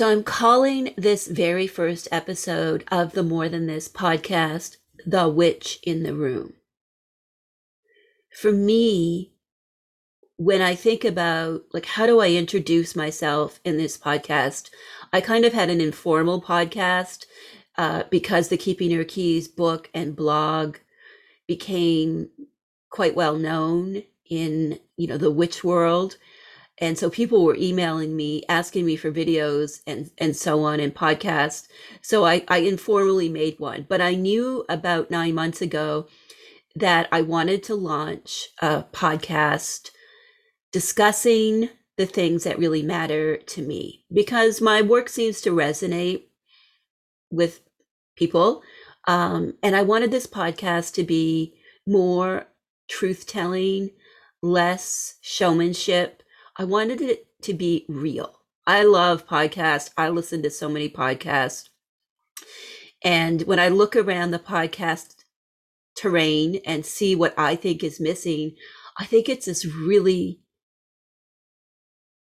So I'm calling this very first episode of the More Than This podcast, The Witch in the Room. For me, when I think about like how do I introduce myself in this podcast, I kind of had an informal podcast uh, because the Keeping Her Keys book and blog became quite well known in you know the witch world and so people were emailing me asking me for videos and and so on and podcasts. So i i informally made one but i knew about nine months ago that i wanted to launch a podcast discussing the things that really matter to me because my work seems to resonate with people um, and i wanted this podcast to be more truth telling less showmanship I wanted it to be real. I love podcasts. I listen to so many podcasts. And when I look around the podcast terrain and see what I think is missing, I think it's this really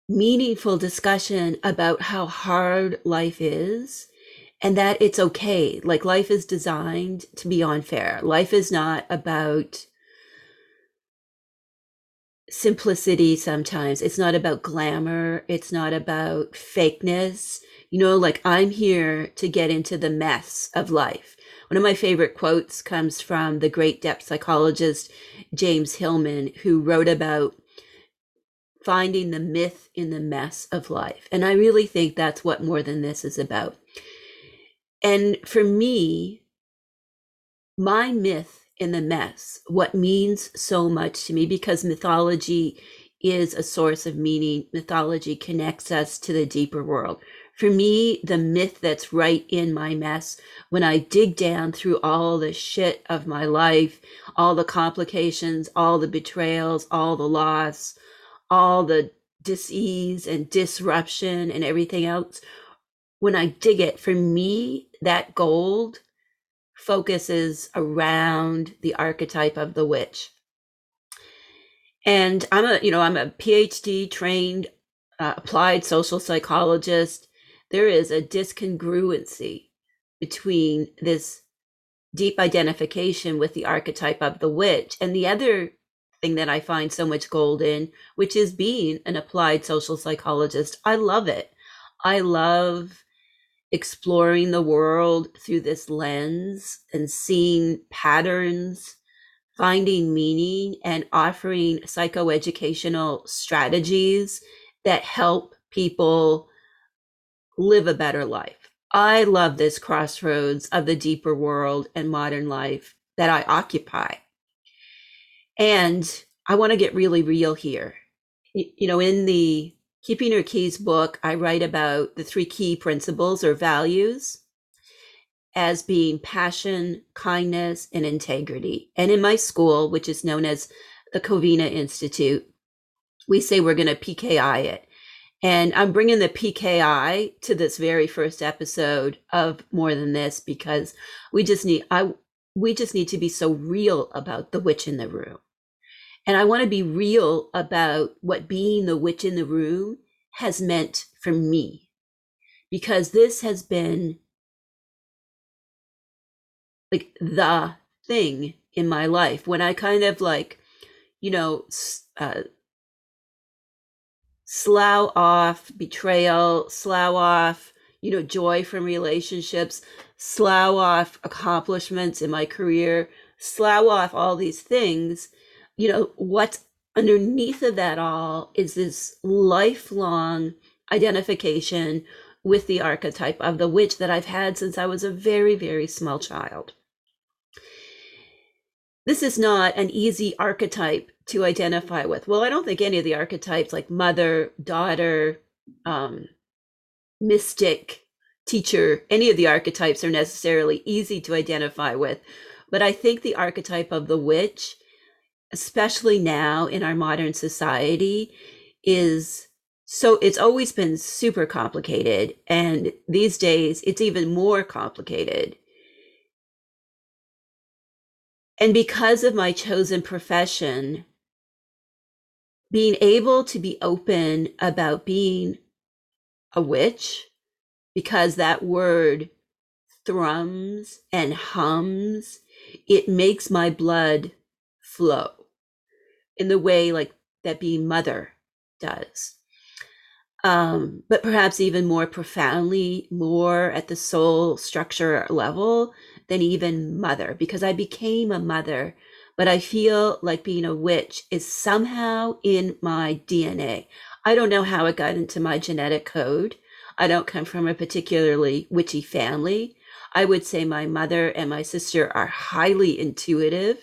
meaningful discussion about how hard life is and that it's okay. Like life is designed to be unfair. Life is not about simplicity sometimes. It's not about glamour, it's not about fakeness. You know, like I'm here to get into the mess of life. One of my favorite quotes comes from the great depth psychologist James Hillman, who wrote about finding the myth in the mess of life. And I really think that's what more than this is about. And for me, my myth in the mess, what means so much to me, because mythology is a source of meaning. Mythology connects us to the deeper world. For me, the myth that's right in my mess, when I dig down through all the shit of my life, all the complications, all the betrayals, all the loss, all the disease and disruption and everything else, when I dig it, for me, that gold focuses around the archetype of the witch. And I'm a, you know, I'm a PhD trained uh, applied social psychologist. There is a discongruency between this deep identification with the archetype of the witch and the other thing that I find so much gold in, which is being an applied social psychologist. I love it. I love exploring the world through this lens and seeing patterns, finding meaning, and offering psychoeducational strategies that help people live a better life. I love this crossroads of the deeper world and modern life that I occupy. And I want to get really real here. You know, in the Keeping Her Keys book, I write about the three key principles or values as being passion, kindness, and integrity. And in my school, which is known as the Covina Institute, we say we're going to PKI it. And I'm bringing the PKI to this very first episode of More Than This because we just need I we just need to be so real about the witch in the room. And I want to be real about what being the witch in the room has meant for me. Because this has been like the thing in my life when I kind of like, you know, uh, slough off betrayal, slough off, you know, joy from relationships, slough off accomplishments in my career, slough off all these things you know, what's underneath of that all is this lifelong identification with the archetype of the witch that I've had since I was a very, very small child. This is not an easy archetype to identify with. Well, I don't think any of the archetypes like mother, daughter, um, mystic, teacher, any of the archetypes are necessarily easy to identify with. But I think the archetype of the witch especially now in our modern society, is so it's always been super complicated. And these days, it's even more complicated. And because of my chosen profession, being able to be open about being a witch, because that word thrums and hums, it makes my blood flow in the way like that being mother does. Um, but perhaps even more profoundly, more at the soul structure level than even mother, because I became a mother, but I feel like being a witch is somehow in my DNA. I don't know how it got into my genetic code. I don't come from a particularly witchy family. I would say my mother and my sister are highly intuitive,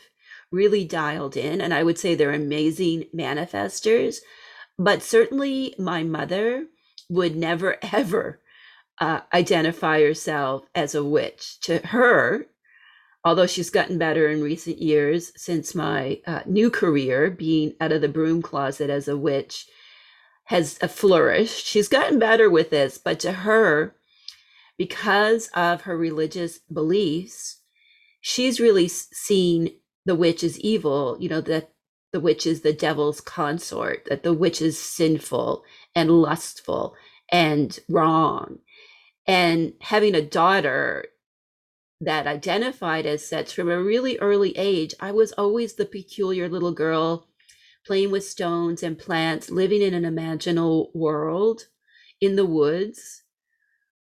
really dialed in, and I would say they're amazing manifestors. But certainly, my mother would never ever uh, identify herself as a witch. To her, although she's gotten better in recent years since my uh, new career, being out of the broom closet as a witch, has flourished. She's gotten better with this, but to her, because of her religious beliefs, she's really seen the witch is evil, you know, that the witch is the devil's consort, that the witch is sinful and lustful and wrong. And having a daughter that identified as such from a really early age, I was always the peculiar little girl playing with stones and plants, living in an imaginal world in the woods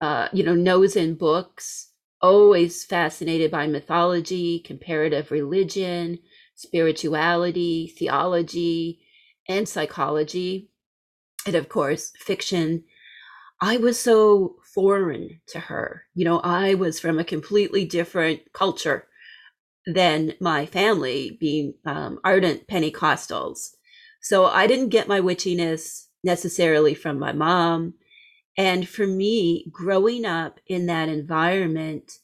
uh, you know, nose in books, always fascinated by mythology, comparative religion, spirituality, theology, and psychology, and of course, fiction. I was so foreign to her. You know, I was from a completely different culture than my family, being um, ardent Pentecostals. So I didn't get my witchiness necessarily from my mom and for me, growing up in that environment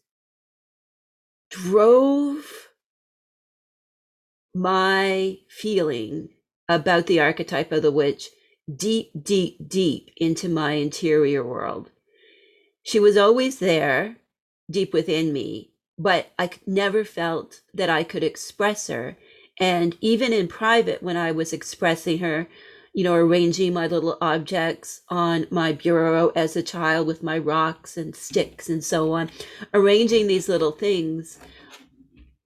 drove my feeling about the archetype of the witch deep, deep, deep into my interior world. She was always there, deep within me, but I never felt that I could express her. And even in private, when I was expressing her, you know, arranging my little objects on my bureau as a child with my rocks and sticks and so on, arranging these little things.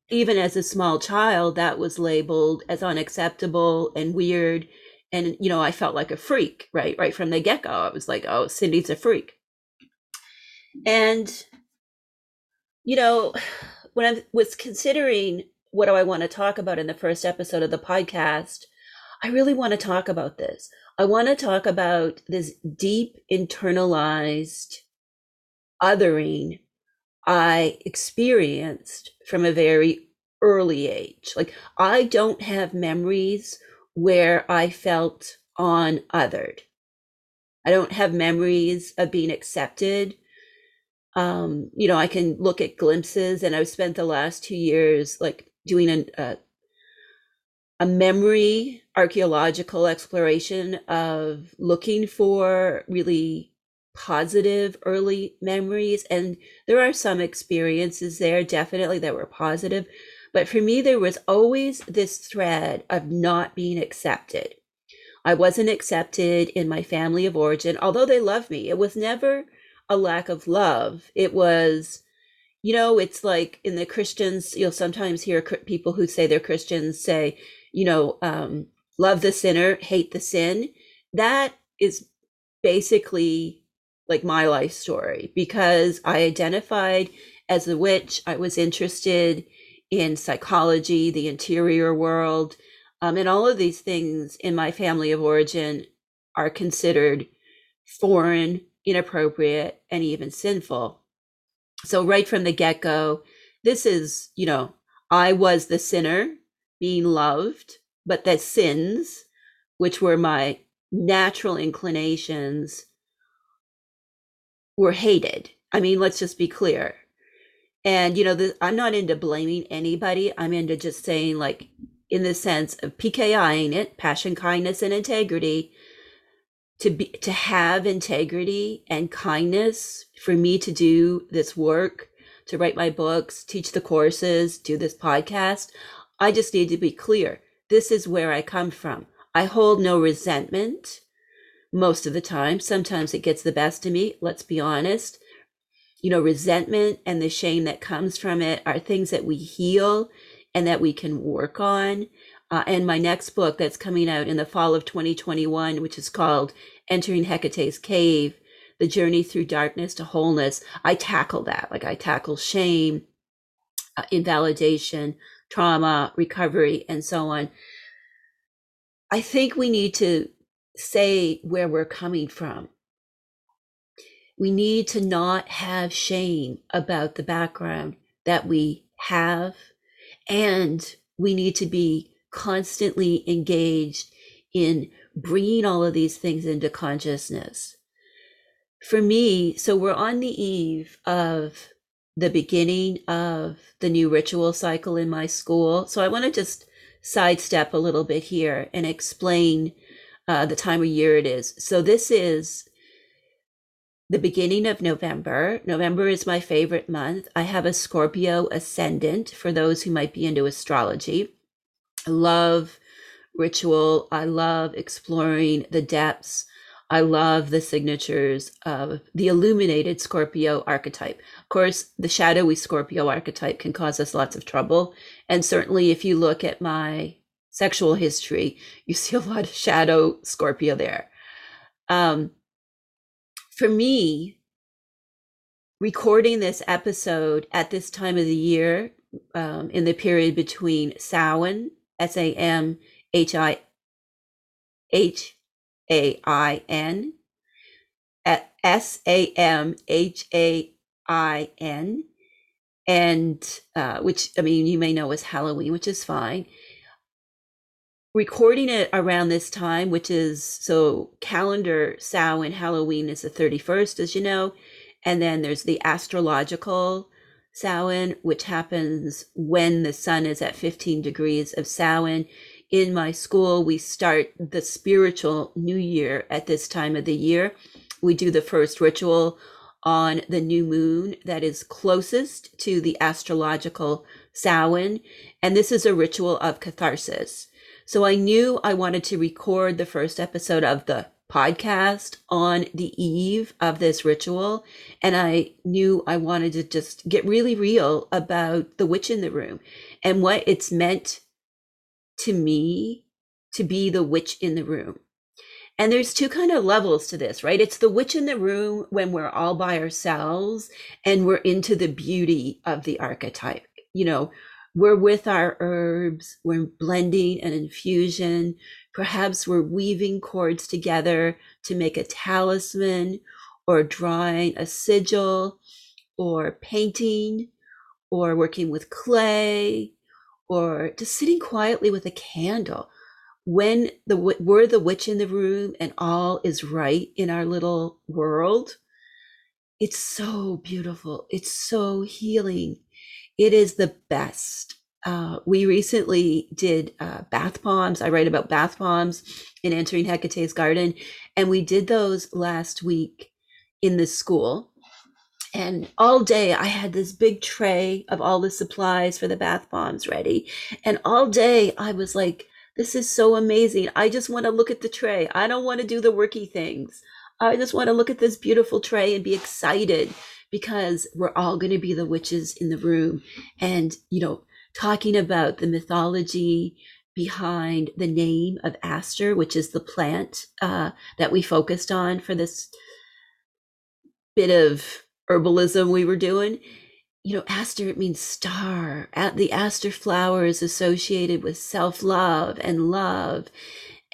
Even as a small child, that was labeled as unacceptable and weird. And, you know, I felt like a freak, right? Right from the get go. I was like, oh, Cyndi's a freak. And, you know, when I was considering what do I want to talk about in the first episode of the podcast, I really want to talk about this. I want to talk about this deep internalized othering I experienced from a very early age. Like, I don't have memories where I felt on othered. I don't have memories of being accepted. Um, you know, I can look at glimpses, and I've spent the last two years like doing a, a a memory archaeological exploration of looking for really positive early memories and there are some experiences there definitely that were positive but for me there was always this thread of not being accepted. I wasn't accepted in my family of origin although they loved me. It was never a lack of love. It was you know it's like in the christians you'll sometimes hear people who say they're christians say you know, um, love the sinner, hate the sin. That is basically like my life story because I identified as a witch. I was interested in psychology, the interior world, um, and all of these things in my family of origin are considered foreign, inappropriate, and even sinful. So, right from the get go, this is, you know, I was the sinner being loved, but that sins, which were my natural inclinations, were hated. I mean, let's just be clear. And, you know, the, I'm not into blaming anybody. I'm into just saying, like, in the sense of PKIing it, passion, kindness, and integrity. To be to have integrity and kindness for me to do this work, to write my books, teach the courses, do this podcast. I just need to be clear. This is where I come from. I hold no resentment most of the time. Sometimes it gets the best of me, let's be honest. You know, resentment and the shame that comes from it are things that we heal and that we can work on. Uh, and my next book that's coming out in the fall of 2021, which is called Entering Hekate's Cave The Journey Through Darkness to Wholeness, I tackle that. Like I tackle shame, uh, invalidation, trauma, recovery, and so on. I think we need to say where we're coming from. We need to not have shame about the background that we have, and we need to be constantly engaged in bringing all of these things into consciousness. For me, so we're on the eve of the beginning of the new ritual cycle in my school. So I want to just sidestep a little bit here and explain uh, the time of year it is. So this is the beginning of November. November is my favorite month. I have a Scorpio ascendant for those who might be into astrology. I love ritual. I love exploring the depths. I love the signatures of the illuminated Scorpio archetype. Of course, the shadowy Scorpio archetype can cause us lots of trouble. And certainly, if you look at my sexual history, you see a lot of shadow Scorpio there. Um, for me, recording this episode at this time of the year, um, in the period between Samhain, S A M H I H A I N, S A M H A I N, and uh, which I mean, you may know as Halloween, which is fine recording it around this time, which is so calendar Samhain Halloween is the 31st, as you know. And then there's the astrological Samhain, which happens when the sun is at 15 degrees of Samhain. In my school, we start the spiritual new year at this time of the year. We do the first ritual on the new moon that is closest to the astrological Samhain. And this is a ritual of catharsis. So I knew I wanted to record the first episode of the podcast on the eve of this ritual. And I knew I wanted to just get really real about the witch in the room and what it's meant to me to be the witch in the room. And there's two kind of levels to this, right? It's the witch in the room when we're all by ourselves and we're into the beauty of the archetype. You know, we're with our herbs, we're blending an infusion. Perhaps we're weaving cords together to make a talisman or drawing a sigil or painting or working with clay or just sitting quietly with a candle when the we're the witch in the room and all is right in our little world it's so beautiful it's so healing it is the best. Uh, we recently did uh, bath bombs. I write about bath bombs in Entering Hekate's Garden, and we did those last week in the school. And all day I had this big tray of all the supplies for the bath bombs ready. And all day I was like, this is so amazing. I just want to look at the tray. I don't want to do the worky things. I just want to look at this beautiful tray and be excited because we're all going to be the witches in the room and you know talking about the mythology behind the name of aster which is the plant uh, that we focused on for this bit of herbalism we were doing you know aster it means star the aster flower is associated with self-love and love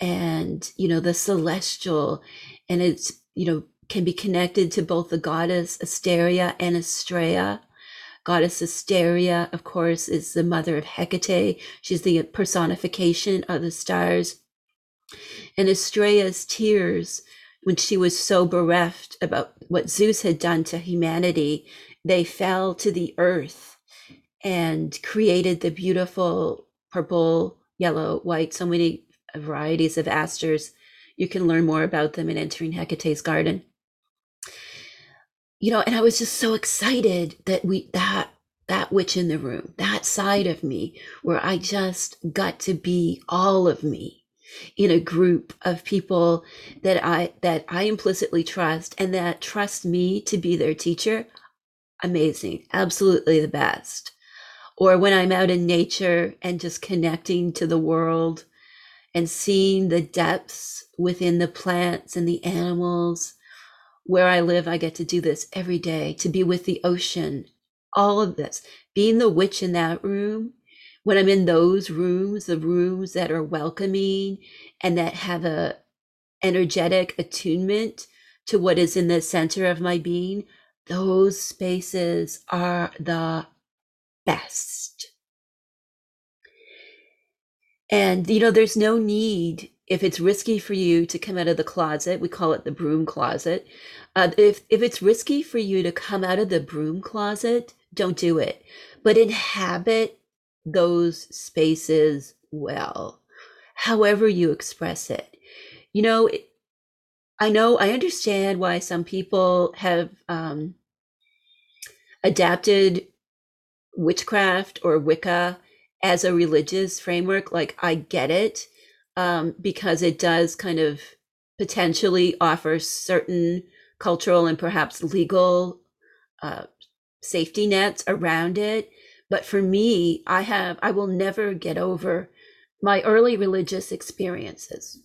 and you know the celestial and it's you know can be connected to both the goddess Asteria and Astrea. Goddess Asteria, of course, is the mother of Hekate. She's the personification of the stars. And Astrea's tears, when she was so bereft about what Zeus had done to humanity, they fell to the earth and created the beautiful purple, yellow, white, so many varieties of asters. You can learn more about them in Entering Hekate's Garden you know, and I was just so excited that we that that witch in the room, that side of me where I just got to be all of me. In a group of people that I that I implicitly trust and that trust me to be their teacher, amazing, absolutely the best. Or when I'm out in nature and just connecting to the world and seeing the depths within the plants and the animals. Where I live, I get to do this every day to be with the ocean, all of this, being the witch in that room. When I'm in those rooms, the rooms that are welcoming and that have a energetic attunement to what is in the center of my being, those spaces are the best. And, you know, there's no need, if it's risky for you to come out of the closet, we call it the broom closet. Uh, if, if it's risky for you to come out of the broom closet, don't do it. But inhabit those spaces well, however you express it. You know, I know, I understand why some people have um, adapted witchcraft or Wicca as a religious framework, like I get it um, because it does kind of potentially offer certain cultural and perhaps legal uh, safety nets around it. But for me, I have, I will never get over my early religious experiences.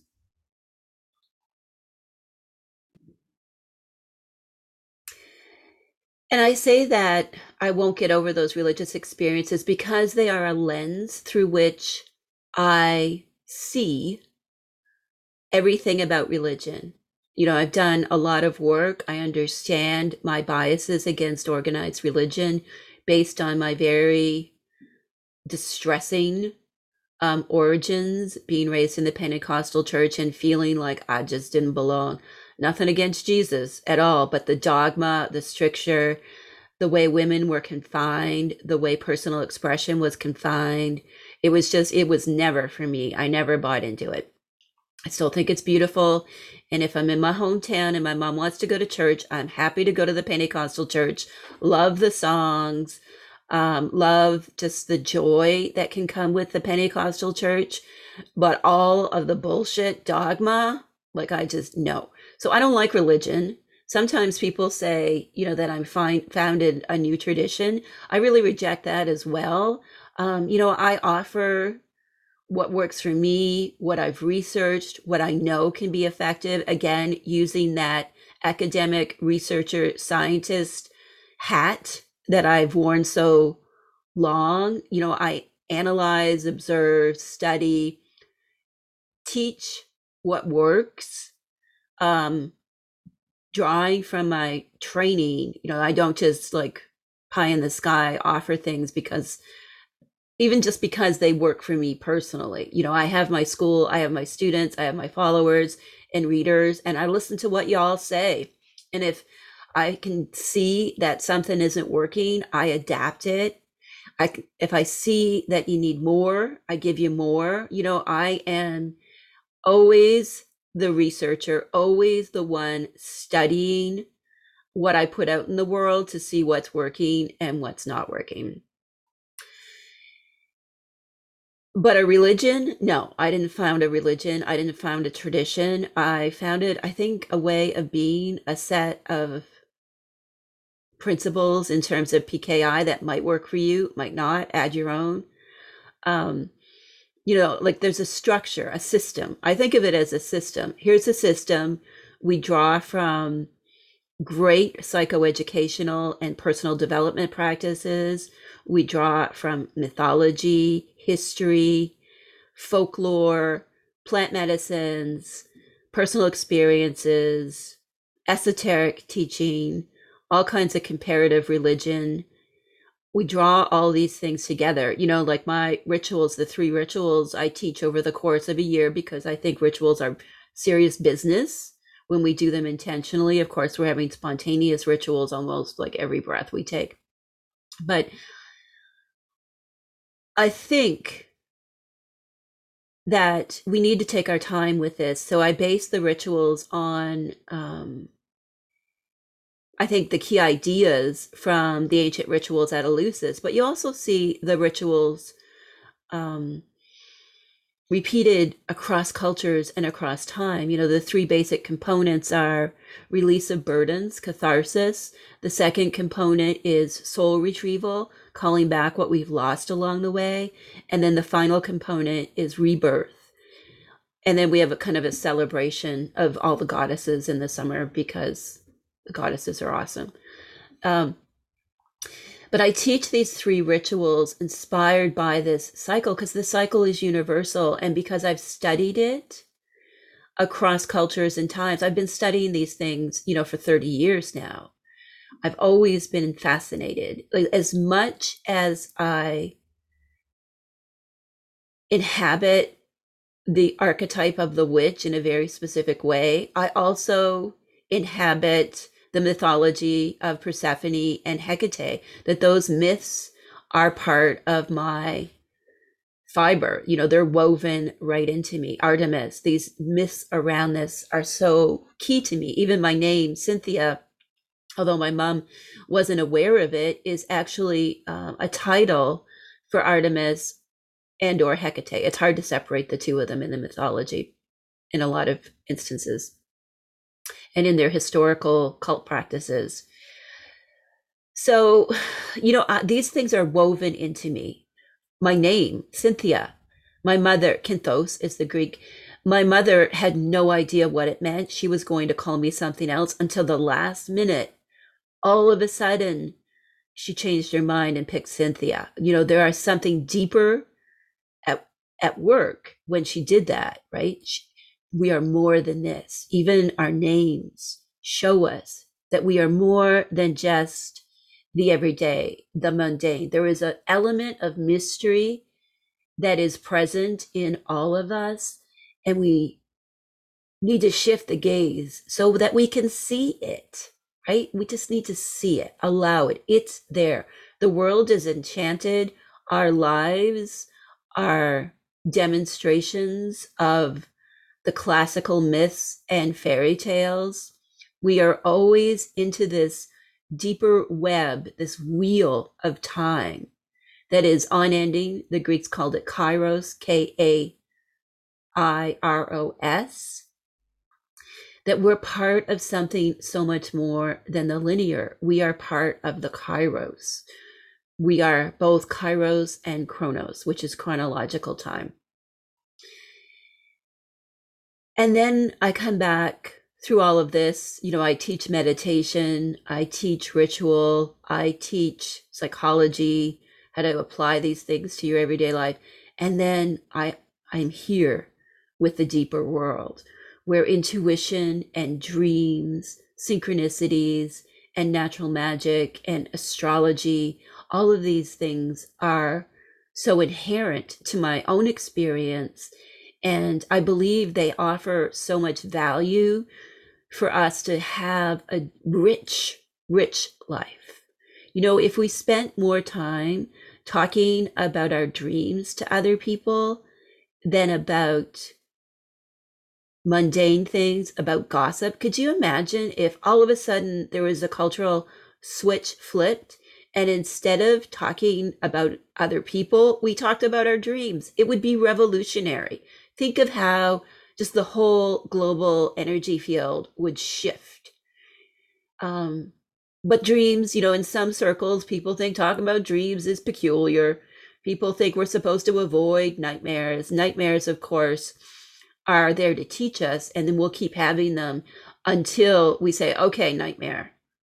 And I say that I won't get over those religious experiences because they are a lens through which I see everything about religion. You know, I've done a lot of work. I understand my biases against organized religion based on my very distressing um, origins, being raised in the Pentecostal church and feeling like I just didn't belong. Nothing against Jesus at all, but the dogma, the stricture, the way women were confined, the way personal expression was confined. It was just, it was never for me. I never bought into it. I still think it's beautiful. And if I'm in my hometown and my mom wants to go to church, I'm happy to go to the Pentecostal church. Love the songs, um, love just the joy that can come with the Pentecostal church. But all of the bullshit dogma, like I just, no. So I don't like religion. Sometimes people say, you know, that I'm find, founded a new tradition. I really reject that as well. Um, you know, I offer what works for me, what I've researched, what I know can be effective. Again, using that academic researcher scientist hat that I've worn so long. You know, I analyze, observe, study, teach what works um drawing from my training you know i don't just like pie in the sky offer things because even just because they work for me personally. You know i have my school i have my students i have my followers and readers and i listen to what y'all say. And if i can see that something isn't working i adapt it. I if i see that you need more i give you more. You know i am always the researcher, always the one studying what I put out in the world to see what's working and what's not working. But a religion? No, I didn't found a religion. I didn't found a tradition. I founded, I think, a way of being, a set of principles in terms of PKI that might work for you, might not. Add your own. Um, you know, like there's a structure, a system. I think of it as a system. Here's a system. We draw from great psychoeducational and personal development practices. We draw from mythology, history, folklore, plant medicines, personal experiences, esoteric teaching, all kinds of comparative religion, we draw all these things together. You know, like my rituals, the three rituals I teach over the course of a year because I think rituals are serious business when we do them intentionally. Of course, we're having spontaneous rituals almost like every breath we take. But I think that we need to take our time with this. So I base the rituals on um, I think, the key ideas from the ancient rituals at Eleusis, but you also see the rituals um, repeated across cultures and across time. You know, the three basic components are release of burdens, catharsis. The second component is soul retrieval, calling back what we've lost along the way. And then the final component is rebirth. And then we have a kind of a celebration of all the goddesses in the summer because the goddesses are awesome. Um, but I teach these three rituals inspired by this cycle because the cycle is universal. And because I've studied it across cultures and times, I've been studying these things, you know, for 30 years now. I've always been fascinated. Like, as much as I inhabit the archetype of the witch in a very specific way, I also inhabit the mythology of Persephone and Hekate, that those myths are part of my fiber. You know, they're woven right into me. Artemis, these myths around this are so key to me. Even my name, Cynthia, although my mom wasn't aware of it, is actually uh, a title for Artemis and or Hekate. It's hard to separate the two of them in the mythology in a lot of instances and in their historical cult practices. So, you know, uh, these things are woven into me. My name, Cynthia, my mother, Kynthos is the Greek. My mother had no idea what it meant. She was going to call me something else until the last minute. All of a sudden, she changed her mind and picked Cynthia. You know, there are something deeper at at work when she did that, right? She, we are more than this. Even our names show us that we are more than just the everyday, the mundane. There is an element of mystery that is present in all of us, and we need to shift the gaze so that we can see it, right? We just need to see it, allow it. It's there. The world is enchanted. Our lives are demonstrations of the classical myths and fairy tales. We are always into this deeper web, this wheel of time that is unending. The Greeks called it kairos, K A I R O S. That we're part of something so much more than the linear. We are part of the kairos. We are both kairos and chronos, which is chronological time. And then I come back through all of this. You know, I teach meditation, I teach ritual, I teach psychology, how to apply these things to your everyday life. And then I I'm here with the deeper world where intuition and dreams, synchronicities and natural magic and astrology, all of these things are so inherent to my own experience and I believe they offer so much value for us to have a rich, rich life. You know, if we spent more time talking about our dreams to other people than about mundane things, about gossip, could you imagine if all of a sudden there was a cultural switch flipped and instead of talking about other people, we talked about our dreams? It would be revolutionary think of how just the whole global energy field would shift. Um, but dreams, you know, in some circles, people think talking about dreams is peculiar. People think we're supposed to avoid nightmares. Nightmares, of course, are there to teach us, and then we'll keep having them until we say, okay, nightmare,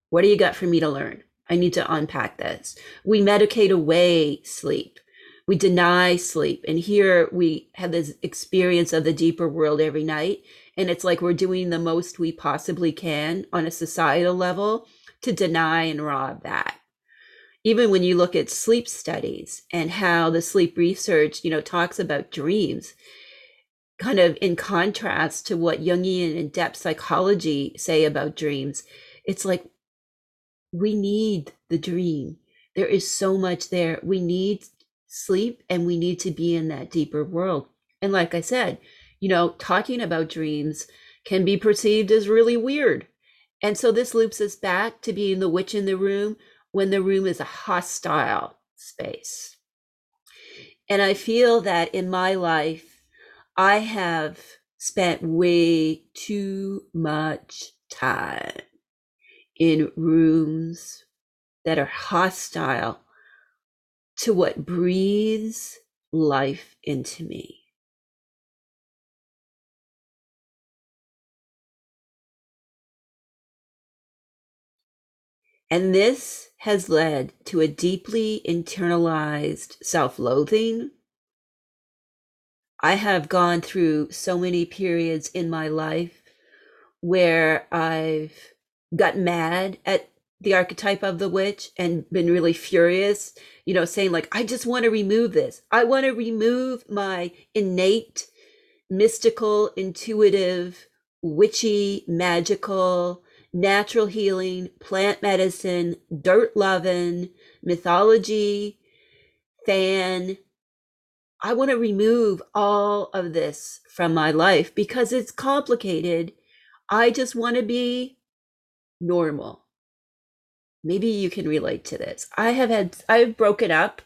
what do you got for me to learn? I need to unpack this. We medicate away sleep we deny sleep. And here we have this experience of the deeper world every night. And it's like we're doing the most we possibly can on a societal level to deny and rob that. Even when you look at sleep studies and how the sleep research, you know, talks about dreams, kind of in contrast to what Jungian and depth psychology say about dreams, it's like we need the dream. There is so much there. We need sleep and we need to be in that deeper world. And like I said, you know, talking about dreams can be perceived as really weird. And so this loops us back to being the witch in the room when the room is a hostile space. And I feel that in my life, I have spent way too much time in rooms that are hostile to what breathes life into me. And this has led to a deeply internalized self loathing. I have gone through so many periods in my life where I've got mad at the archetype of the witch and been really furious, you know, saying, like, I just want to remove this. I want to remove my innate, mystical, intuitive, witchy, magical, natural healing, plant medicine, dirt loving, mythology, fan. I want to remove all of this from my life because it's complicated. I just want to be normal maybe you can relate to this. I have had I've broken up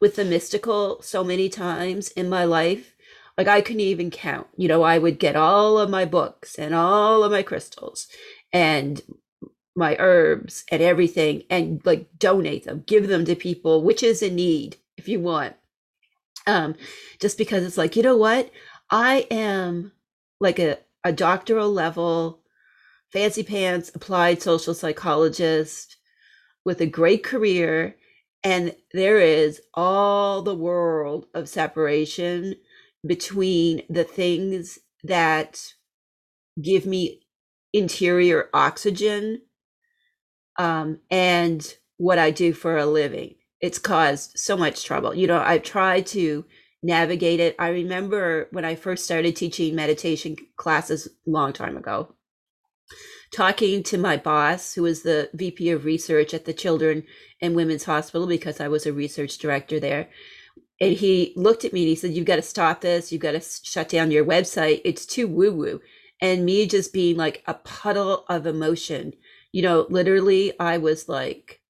with the mystical so many times in my life. Like I couldn't even count. You know, I would get all of my books and all of my crystals and my herbs and everything and like donate them, give them to people, which is in need if you want. Um, just because it's like, you know what? I am like a, a doctoral level fancy pants applied social psychologist with a great career and there is all the world of separation between the things that give me interior oxygen um, and what I do for a living. It's caused so much trouble. You know, I've tried to navigate it. I remember when I first started teaching meditation classes a long time ago, talking to my boss, who was the VP of research at the Children and Women's Hospital, because I was a research director there. And he looked at me and he said, You've got to stop this. You've got to shut down your website. It's too woo woo. And me just being like a puddle of emotion. You know, literally, I was like,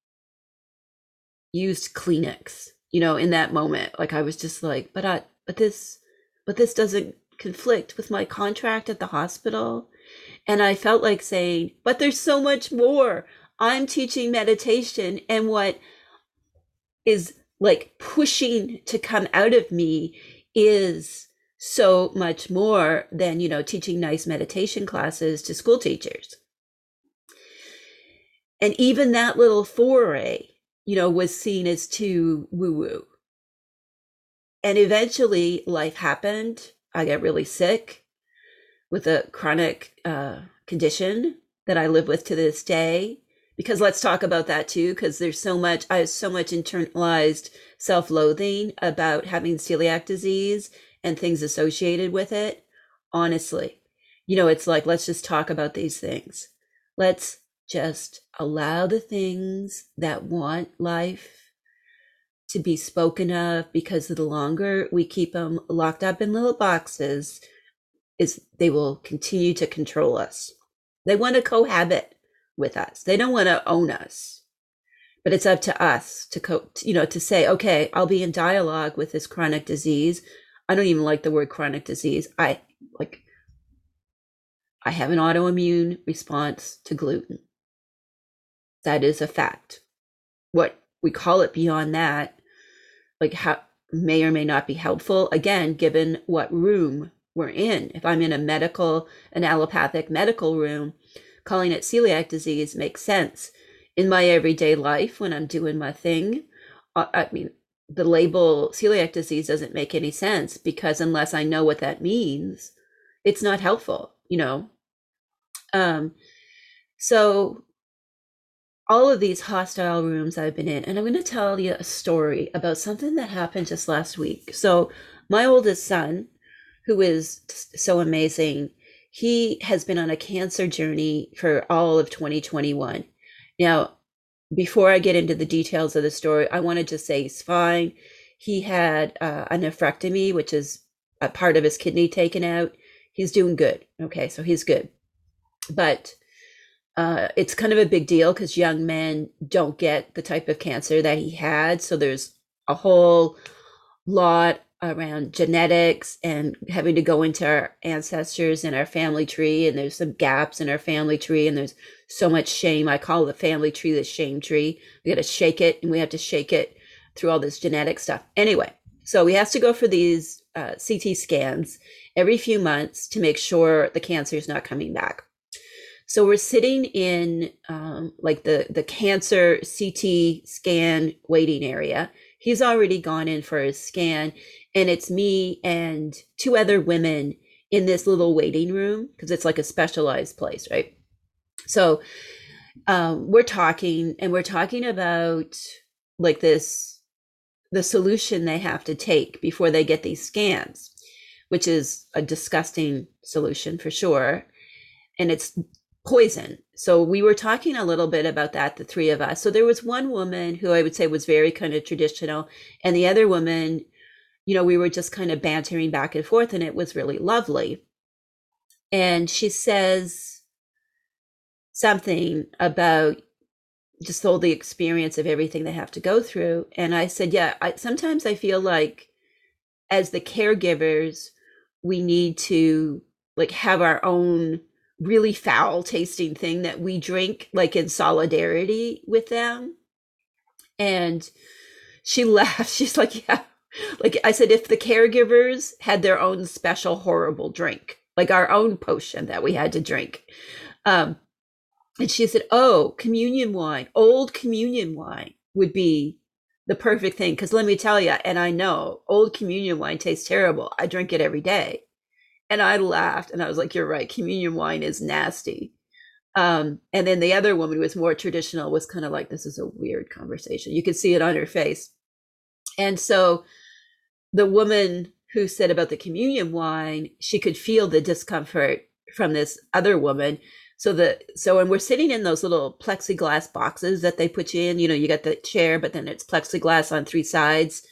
used Kleenex, you know, in that moment. Like, I was just like, But I, but this, but this doesn't conflict with my contract at the hospital and I felt like saying, but there's so much more. I'm teaching meditation, and what is like pushing to come out of me is so much more than, you know, teaching nice meditation classes to school teachers. And even that little foray, you know, was seen as too woo woo. And eventually life happened. I got really sick with a chronic uh, condition that I live with to this day. Because let's talk about that too, because there's so much, I have so much internalized self loathing about having celiac disease and things associated with it. Honestly, you know, it's like, let's just talk about these things. Let's just allow the things that want life to be spoken of because the longer we keep them locked up in little boxes, is they will continue to control us. They want to cohabit with us. They don't want to own us. But it's up to us to co- you know to say, okay, I'll be in dialogue with this chronic disease. I don't even like the word chronic disease. I like I have an autoimmune response to gluten. That is a fact. What we call it beyond that, like how may or may not be helpful, again, given what room we're in. If I'm in a medical, an allopathic medical room, calling it celiac disease makes sense. In my everyday life, when I'm doing my thing, I mean, the label celiac disease doesn't make any sense because unless I know what that means, it's not helpful, you know. Um, so all of these hostile rooms I've been in, and I'm going to tell you a story about something that happened just last week. So my oldest son, who is so amazing. He has been on a cancer journey for all of 2021. Now, before I get into the details of the story, I wanted to just say he's fine. He had uh, a nephrectomy, which is a part of his kidney taken out. He's doing good. Okay, so he's good. But uh, it's kind of a big deal because young men don't get the type of cancer that he had. So there's a whole lot around genetics and having to go into our ancestors and our family tree and there's some gaps in our family tree and there's so much shame. I call the family tree the shame tree. We got to shake it and we have to shake it through all this genetic stuff. Anyway so he has to go for these uh, ct scans every few months to make sure the cancer is not coming back. So we're sitting in um, like the the cancer ct scan waiting area he's already gone in for his scan and it's me and two other women in this little waiting room because it's like a specialized place right? So um, we're talking and we're talking about like this the solution they have to take before they get these scans which is a disgusting solution for sure and it's poison so we were talking a little bit about that the three of us so there was one woman who i would say was very kind of traditional and the other woman you know, we were just kind of bantering back and forth, and it was really lovely. And she says something about just all the experience of everything they have to go through. And I said, Yeah, I, sometimes I feel like as the caregivers, we need to like have our own really foul tasting thing that we drink like in solidarity with them. And she laughed. She's like, Yeah, like I said, if the caregivers had their own special horrible drink, like our own potion that we had to drink. Um, and she said, Oh, communion wine, old communion wine would be the perfect thing. Because let me tell you, and I know old communion wine tastes terrible. I drink it every day. And I laughed and I was like, You're right. Communion wine is nasty. Um, and then the other woman who was more traditional was kind of like, This is a weird conversation. You could see it on her face. And so the woman who said about the communion wine, she could feel the discomfort from this other woman. So the so when we're sitting in those little plexiglass boxes that they put you in, you know, you got the chair, but then it's plexiglass on three sides,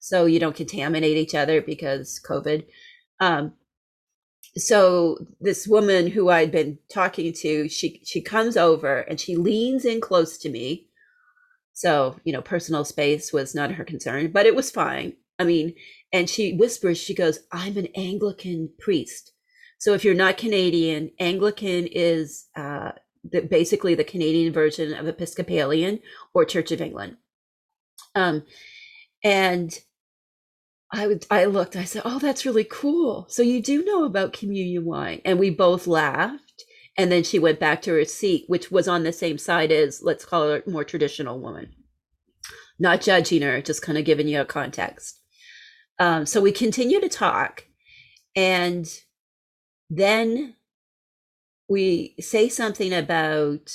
so you don't contaminate each other because COVID. Um, so this woman who I'd been talking to, she she comes over and she leans in close to me. So you know, personal space was not her concern, but it was fine. I mean, and she whispers, she goes, I'm an Anglican priest. So if you're not Canadian, Anglican is uh, the, basically the Canadian version of Episcopalian or Church of England. Um, and I would, I looked, I said, Oh, that's really cool. So you do know about communion wine. And we both laughed. And then she went back to her seat, which was on the same side as, let's call her more traditional woman. Not judging her, just kind of giving you a context. Um, so we continue to talk, and then we say something about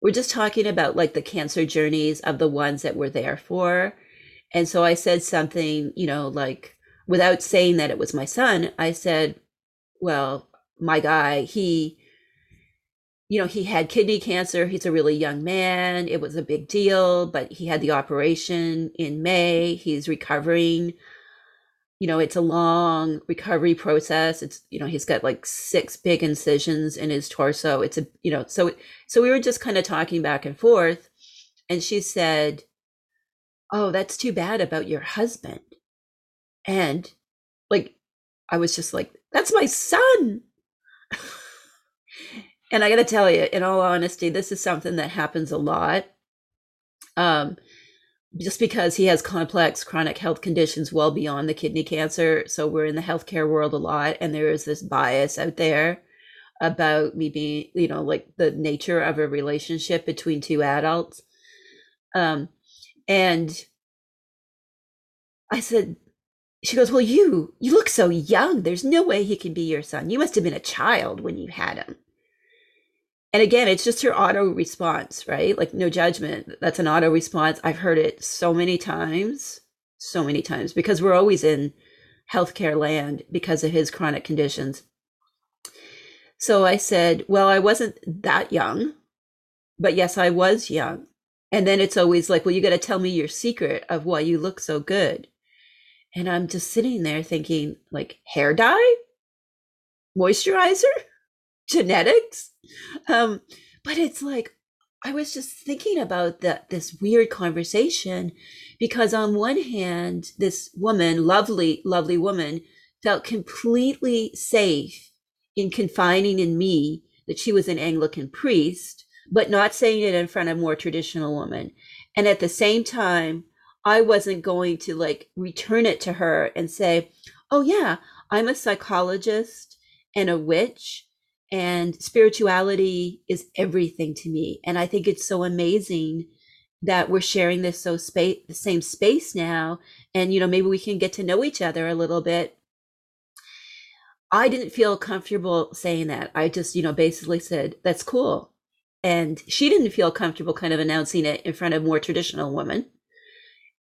we're just talking about like the cancer journeys of the ones that we're there for. And so I said something, you know, like without saying that it was my son, I said, well, my guy, he you know, he had kidney cancer. He's a really young man. It was a big deal, but he had the operation in May. He's recovering. You know, it's a long recovery process. It's, you know, he's got like six big incisions in his torso. It's a, you know, so so we were just kind of talking back and forth and she said, "Oh, that's too bad about your husband." And like I was just like, "That's my son." and I got to tell you, in all honesty, this is something that happens a lot. Um, just because he has complex chronic health conditions well beyond the kidney cancer. So we're in the healthcare world a lot, and there is this bias out there about me being, you know, like the nature of a relationship between two adults. Um, and I said, she goes, Well, you, you look so young. There's no way he can be your son. You must have been a child when you had him. And again it's just her auto response right? Like no judgment. That's an auto response. I've heard it so many times so many times because we're always in healthcare land because of his chronic conditions. So i said well i wasn't that young but yes i was young and then it's always like well you got to tell me your secret of why you look so good. And i'm just sitting there thinking like hair dye? Moisturizer? Genetics. Um, but it's like, I was just thinking about that this weird conversation because on one hand, this woman, lovely, lovely woman, felt completely safe in confining in me that she was an Anglican priest, but not saying it in front of more traditional women. And at the same time, I wasn't going to like return it to her and say, oh, yeah, I'm a psychologist and a witch, and spirituality is everything to me. And I think it's so amazing that we're sharing this so space the same space now and you know maybe we can get to know each other a little bit i didn't feel comfortable saying that i just you know basically said that's cool and she didn't feel comfortable kind of announcing it in front of more traditional women.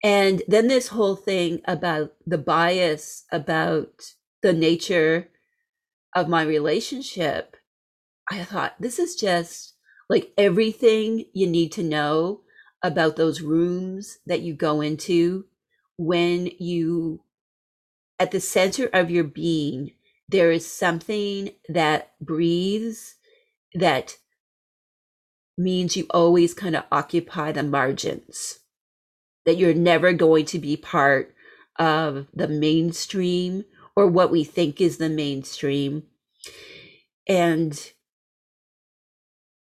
And then this whole thing about the bias about the nature of my relationship, I thought this is just like everything you need to know about those rooms that you go into when you, at the center of your being, there is something that breathes that means you always kind of occupy the margins that you're never going to be part of the mainstream or what we think is the mainstream. And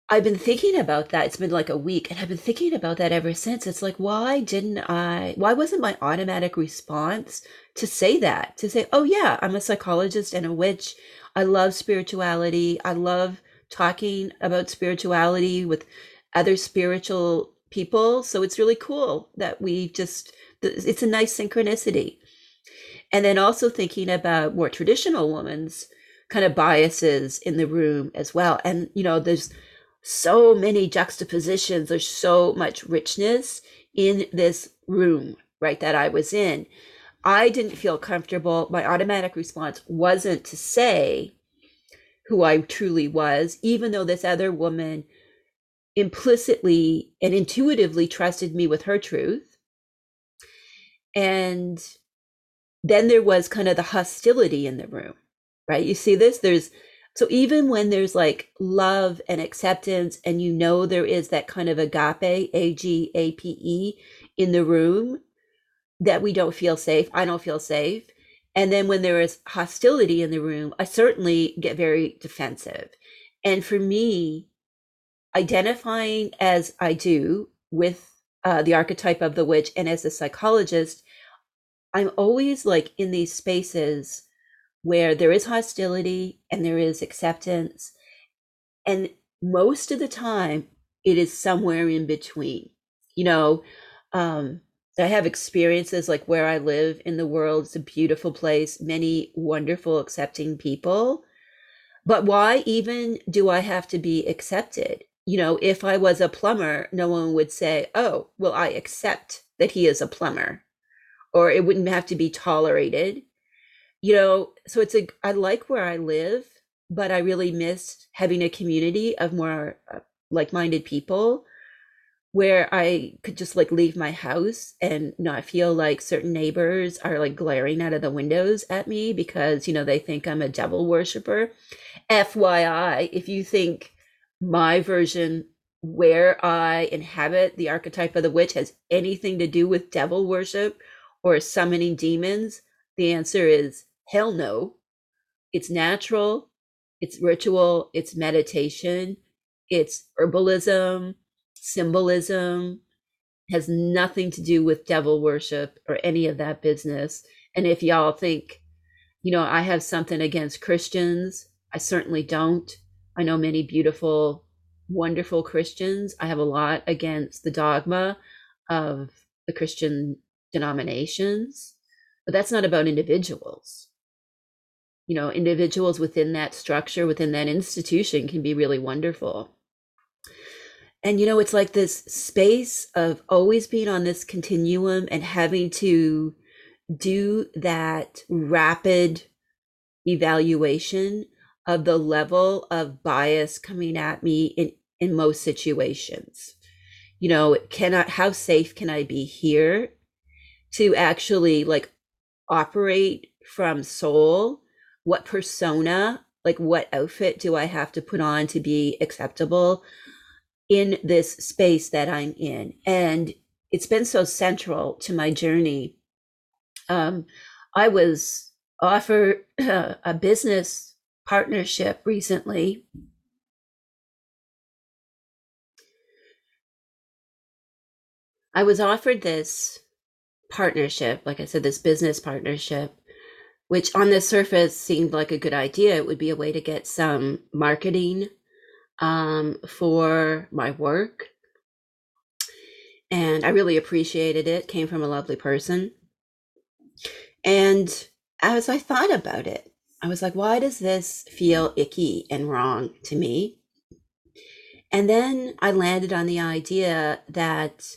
I've been thinking about that. It's been like a week, and I've been thinking about that ever since. It's like, why didn't I? Why wasn't my automatic response to say that? To say, oh, yeah, I'm a psychologist and a witch. I love spirituality. I love talking about spirituality with other spiritual people. So it's really cool that we just, it's a nice synchronicity. And then also thinking about more traditional women's kind of biases in the room as well. And, you know, there's so many juxtapositions, there's so much richness in this room, right, that I was in. I didn't feel comfortable. My automatic response wasn't to say who I truly was, even though this other woman implicitly and intuitively trusted me with her truth. And then there was kind of the hostility in the room, right? You see this? There's so even when there's like love and acceptance, and you know there is that kind of agape, A G A P E, in the room, that we don't feel safe. I don't feel safe. And then when there is hostility in the room, I certainly get very defensive. And for me, identifying as I do with uh, the archetype of the witch and as a psychologist, I'm always like in these spaces where there is hostility and there is acceptance. And most of the time, it is somewhere in between. You know, um, I have experiences like where I live in the world. It's a beautiful place, many wonderful, accepting people. But why even do I have to be accepted? you know, if I was a plumber, no one would say, oh, well, I accept that he is a plumber, or it wouldn't have to be tolerated. You know, so it's a, I like where I live, but I really miss having a community of more uh, like minded people where I could just like leave my house and not feel like certain neighbors are like glaring out of the windows at me because, you know, they think I'm a devil worshiper. FYI, if you think my version where I inhabit the archetype of the witch has anything to do with devil worship or summoning demons? The answer is hell no. It's natural, it's ritual, it's meditation, it's herbalism, symbolism, has nothing to do with devil worship or any of that business. And if y'all think, you know, I have something against Christians, I certainly don't. I know many beautiful, wonderful Christians. I have a lot against the dogma of the Christian denominations, but that's not about individuals. You know, individuals within that structure, within that institution can be really wonderful. And, you know, it's like this space of always being on this continuum and having to do that rapid evaluation of the level of bias coming at me in in most situations. You know cannot how safe can i be here to actually like operate from soul? What persona like what outfit do i have to put on to be acceptable in this space that I'm in. And it's been so central to my journey. Um, I was offered a business partnership recently. I was offered this partnership, like I said, this business partnership, which on the surface seemed like a good idea. It would be a way to get some marketing um, for my work. And I really appreciated it. Came from a lovely person. And as I thought about it, I was like, why does this feel icky and wrong to me? And then I landed on the idea that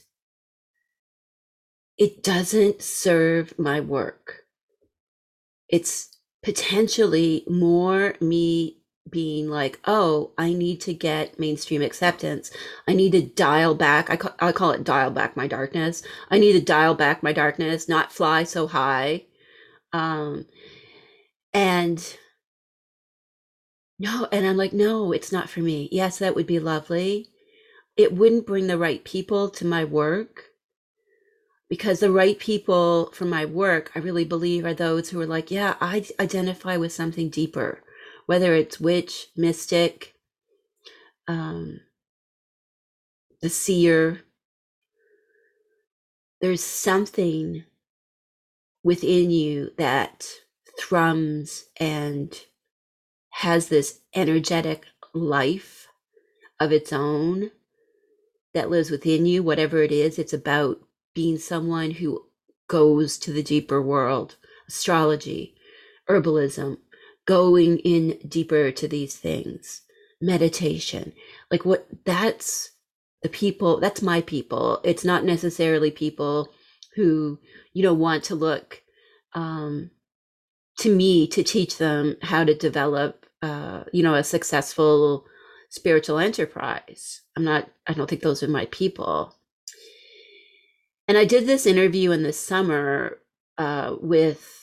it doesn't serve my work. It's potentially more me being like, oh, I need to get mainstream acceptance. I need to dial back. I, ca- I call it dial back my darkness. I need to dial back my darkness, not fly so high. Um, and no, and I'm like, no, it's not for me. Yes, that would be lovely. It wouldn't bring the right people to my work because the right people for my work, I really believe, are those who are like, yeah, I identify with something deeper, whether it's witch, mystic, um, the seer. There's something within you that thrums and has this energetic life of its own that lives within you, whatever it is. It's about being someone who goes to the deeper world, astrology, herbalism, going in deeper to these things, meditation. Like what that's the people, that's my people. It's not necessarily people who, you know, want to look um, to me to teach them how to develop, uh, you know, a successful spiritual enterprise. I'm not, I don't think those are my people. And I did this interview in the summer uh, with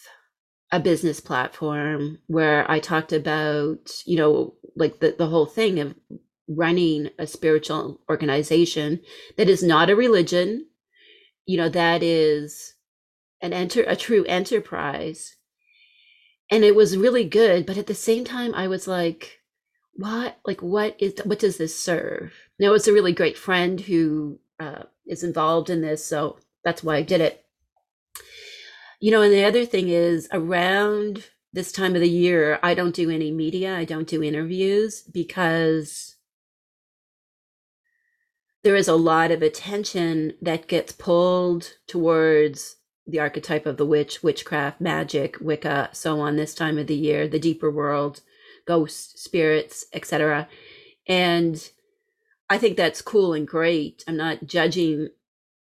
a business platform where I talked about, you know, like the, the whole thing of running a spiritual organization that is not a religion, you know, that is an enter a true enterprise. And it was really good, but at the same time, I was like, what like what is what does this serve now it's a really great friend who uh, is involved in this. So that's why I did it. You know, and the other thing is around this time of the year, I don't do any media, I don't do interviews because there is a lot of attention that gets pulled towards the archetype of the witch, witchcraft, magic, Wicca, so on this time of the year, the deeper world, ghosts, spirits, etc. And I think that's cool and great. I'm not judging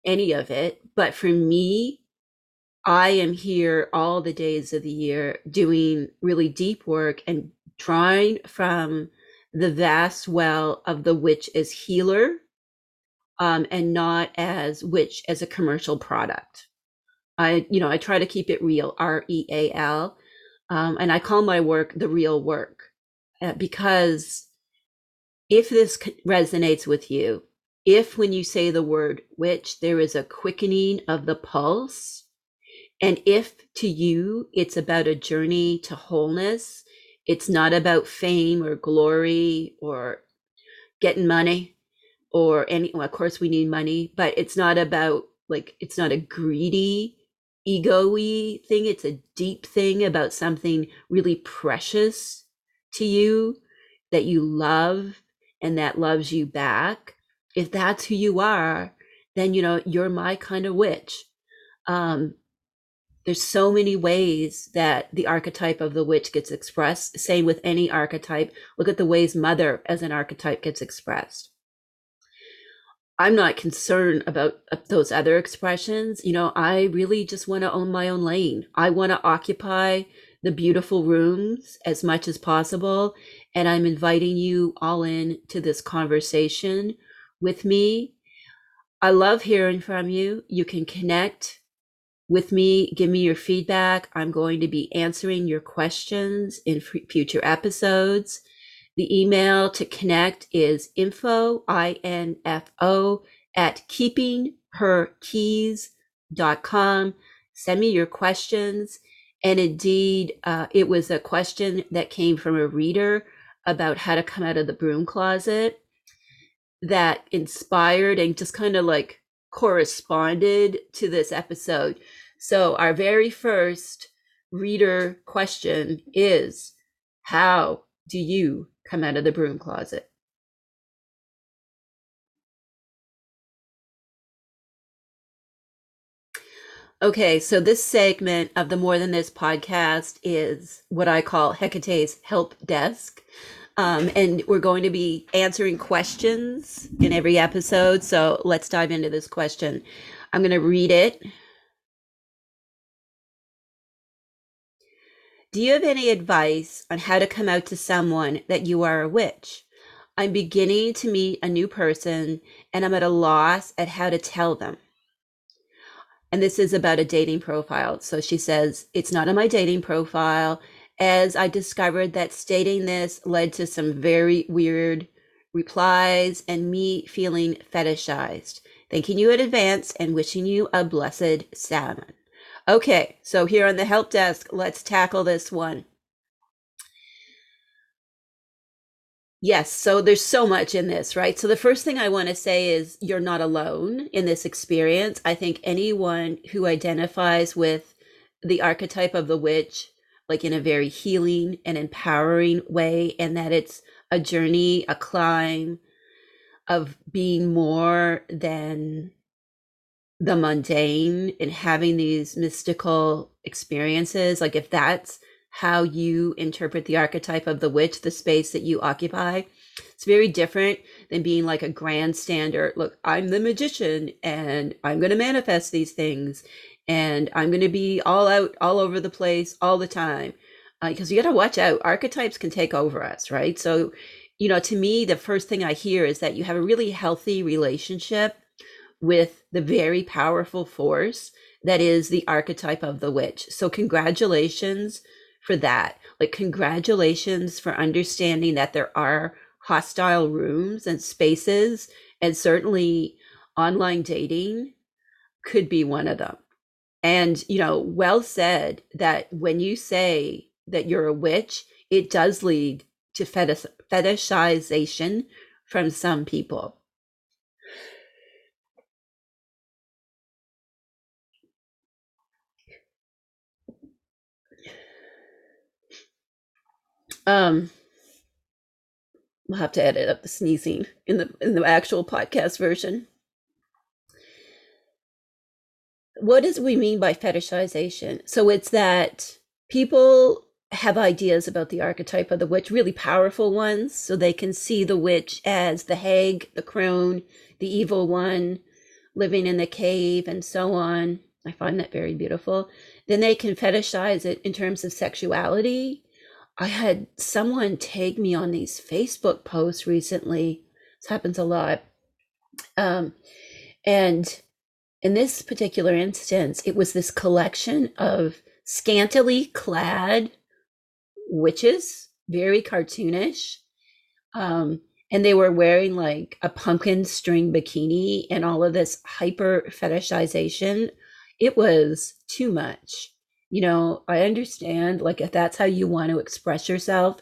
any of it, but for me, I am here all the days of the year doing really deep work and drawing from the vast well of the witch as healer um, and not as witch as a commercial product. I, you know, I try to keep it real, R E A L. Um, and I call my work the real work uh, because if this resonates with you, if when you say the word witch, there is a quickening of the pulse, and if to you it's about a journey to wholeness, it's not about fame or glory or getting money or any, well, of course, we need money, but it's not about like, it's not a greedy, ego y thing. It's a deep thing about something really precious to you that you love and that loves you back, if that's who you are, then you know you're my kind of witch. Um, there's so many ways that the archetype of the witch gets expressed. Same with any archetype. Look at the ways mother as an archetype gets expressed. I'm not concerned about uh, those other expressions. You know, I really just want to own my own lane. I want to occupy the beautiful rooms as much as possible and I'm inviting you all in to this conversation with me. I love hearing from you. You can connect with me, give me your feedback. I'm going to be answering your questions in f- future episodes. The email to connect is info, I-N-F-O, at keepingherkeys.com. Send me your questions. And indeed, uh, it was a question that came from a reader about how to come out of the broom closet that inspired and just kind of like corresponded to this episode. So, our very first reader question is How do you come out of the broom closet? Okay, so this segment of the More Than This podcast is what I call Hekate's Help Desk. Um, and we're going to be answering questions in every episode. So let's dive into this question. I'm going to read it. Do you have any advice on how to come out to someone that you are a witch? I'm beginning to meet a new person and I'm at a loss at how to tell them. And this is about a dating profile. So she says, It's not on my dating profile as I discovered that stating this led to some very weird replies and me feeling fetishized. Thanking you in advance and wishing you a blessed Samhain. Okay, so here on the help desk, let's tackle this one. Yes, so there's so much in this, right? So the first thing I want to say is you're not alone in this experience. I think anyone who identifies with the archetype of the witch like in a very healing and empowering way, and that it's a journey, a climb of being more than the mundane and having these mystical experiences. Like, if that's how you interpret the archetype of the witch, the space that you occupy, it's very different than being like a grandstander. Look, I'm the magician and I'm going to manifest these things and I'm going to be all out, all over the place, all the time. Because uh, you got to watch out. Archetypes can take over us, right? So, you know, to me, the first thing I hear is that you have a really healthy relationship with the very powerful force that is the archetype of the witch. So, congratulations for that. Like, congratulations for understanding that there are hostile rooms and spaces, and certainly online dating could be one of them. And, you know, well said that when you say that you're a witch, it does lead to fetish- fetishization from some people. Um, we'll have to edit up the sneezing in the in the actual podcast version what does we mean by fetishization? So it's that people have ideas about the archetype of the witch, really powerful ones, so they can see the witch as the hag, the crone, the evil one living in the cave, and so on. I find that very beautiful. Then they can fetishize it in terms of sexuality. I had someone tag me on these Facebook posts recently. This happens a lot. Um, and in this particular instance, it was this collection of scantily clad witches, very cartoonish. Um, and they were wearing like a pumpkin string bikini and all of this hyper fetishization. It was too much. You know, I understand, like, if that's how you want to express yourself,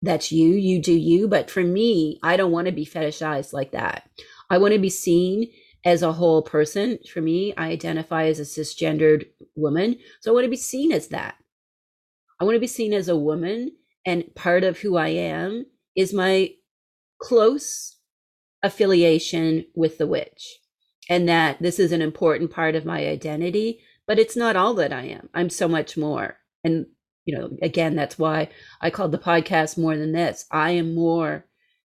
that's you, you do you. But for me, I don't want to be fetishized like that. I want to be seen as a whole person. For me, I identify as a cisgendered woman. So I want to be seen as that. I want to be seen as a woman. And part of who I am is my close affiliation with the witch. And that this is an important part of my identity, but it's not all that I am. I'm so much more. And, you know, again, that's why I called the podcast more than this. I am more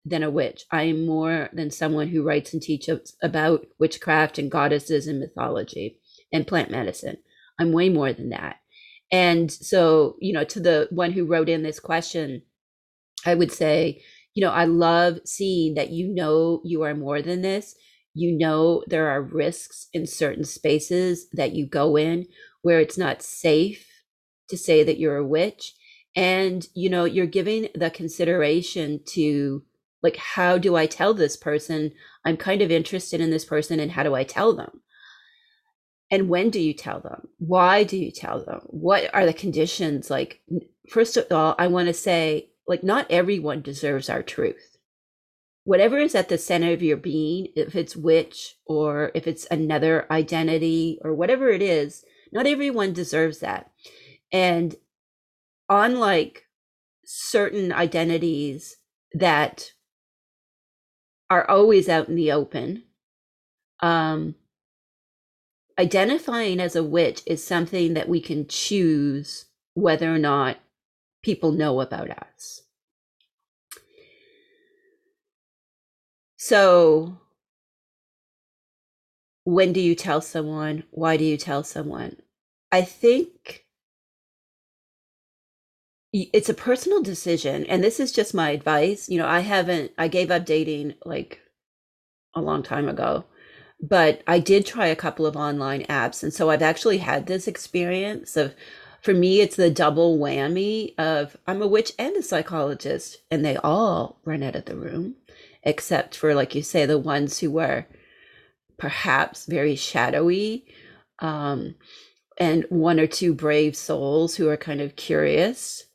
than a witch. I am more than someone who writes and teaches about witchcraft and goddesses and mythology and plant medicine. I'm way more than that. And so, you know, to the one who wrote in this question, I would say, you know, I love seeing that you know you are more than this. You know, there are risks in certain spaces that you go in where it's not safe to say that you're a witch and you know you're giving the consideration to like how do i tell this person? I'm kind of interested in this person and how do i tell them? And when do you tell them? Why do you tell them? What are the conditions? Like first of all i want to say like not everyone deserves our truth. Whatever is at the center of your being if it's witch or if it's another identity or whatever it is not everyone deserves that. And unlike certain identities that are always out in the open. Um identifying as a witch is something that we can choose whether or not people know about us. So when do you tell someone? Why do you tell someone? I think it's a personal decision and this is just my advice you know i haven't i gave up dating like a long time ago but i did try a couple of online apps and so i've actually had this experience of for me it's the double whammy of i'm a witch and a psychologist and they all run out of the room except for like you say the ones who were perhaps very shadowy um, and one or two brave souls who are kind of curious